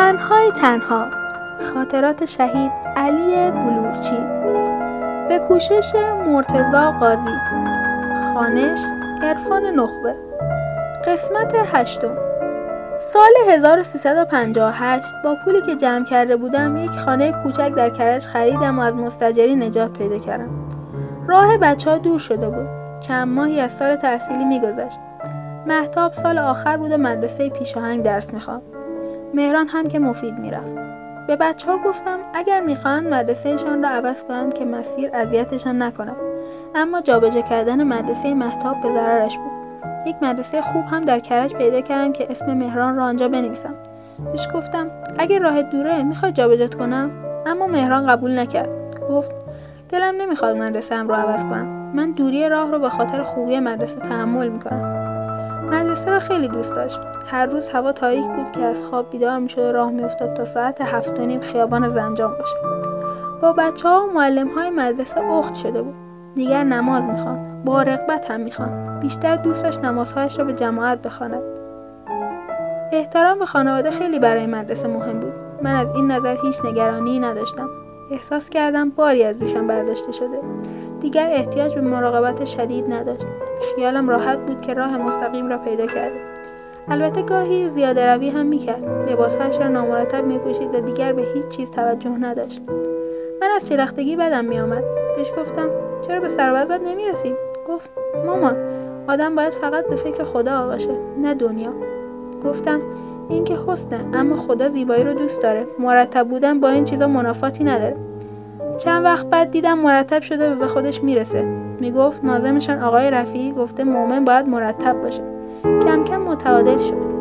تنهای تنها. خاطرات شهید علی بلورچی. به کوشش مرتزا قاضی. خانش عرفان نخبه. قسمت هشتم. سال 1358 با پولی که جمع کرده بودم یک خانه کوچک در کرج خریدم و از مستجری نجات پیدا کردم. راه بچه ها دور شده بود. چند ماهی از سال تحصیلی میگذشت. محتاب سال آخر بود و مدرسه پیشاهنگ درس می‌خواد مهران هم که مفید می‌رفت. به بچه ها گفتم اگر می‌خواهند مدرسهشان را عوض کنند که مسیر اذیتشان نکند اما جابجا کردن مدرسه محتاب به ضررش بود. یک مدرسه خوب هم در کرج پیدا کردم که اسم مهران را آنجا بنویسم. بهش گفتم اگر راه دوره می‌خواد جابجات کنم؟ اما مهران قبول نکرد. گفت دلم نمی‌خواد مدرسه هم رو عوض کنم. من دوری راه رو به خاطر خوبی مدرسه تحمل می‌کنم. مدرسه را خیلی دوست داشت. هر روز هوا تاریک بود که از خواب بیدار می‌شد و راه میافتاد تا ساعت هفت و نیم خیابان زنجان باشه. با بچه ها و معلم های مدرسه اخت شده بود. دیگر نماز می‌خوان با رغبت هم می‌خوان بیشتر دوست داشت نمازهایش را به جماعت بخواند. احترام به خانواده خیلی برای مدرسه مهم بود. من از این نظر هیچ نگرانی نداشتم. احساس کردم باری از دوشم برداشته شده. دیگر احتیاج به مراقبت شدید نداشت. خیالم راحت بود که راه مستقیم را پیدا کرده. البته گاهی زیاده روی هم می‌کرد. لباسهایش را نامرتب میپوشید و دیگر به هیچ چیز توجه نداشت. من از شلختگی بدم میآمد. بهش گفتم چرا به سروزت نمی‌رسیم گفت مامان آدم باید فقط به فکر خدا باشه نه دنیا. گفتم این که حسنه اما خدا زیبایی رو دوست داره. مرتب بودن با این چیزا منافاتی نداره. چند وقت بعد دیدم مرتب شده و به خودش می‌رسه. می‌گفت نازمشان آقای رفیعی گفته مؤمن باید مرتب باشه. کم کم متعادل شد.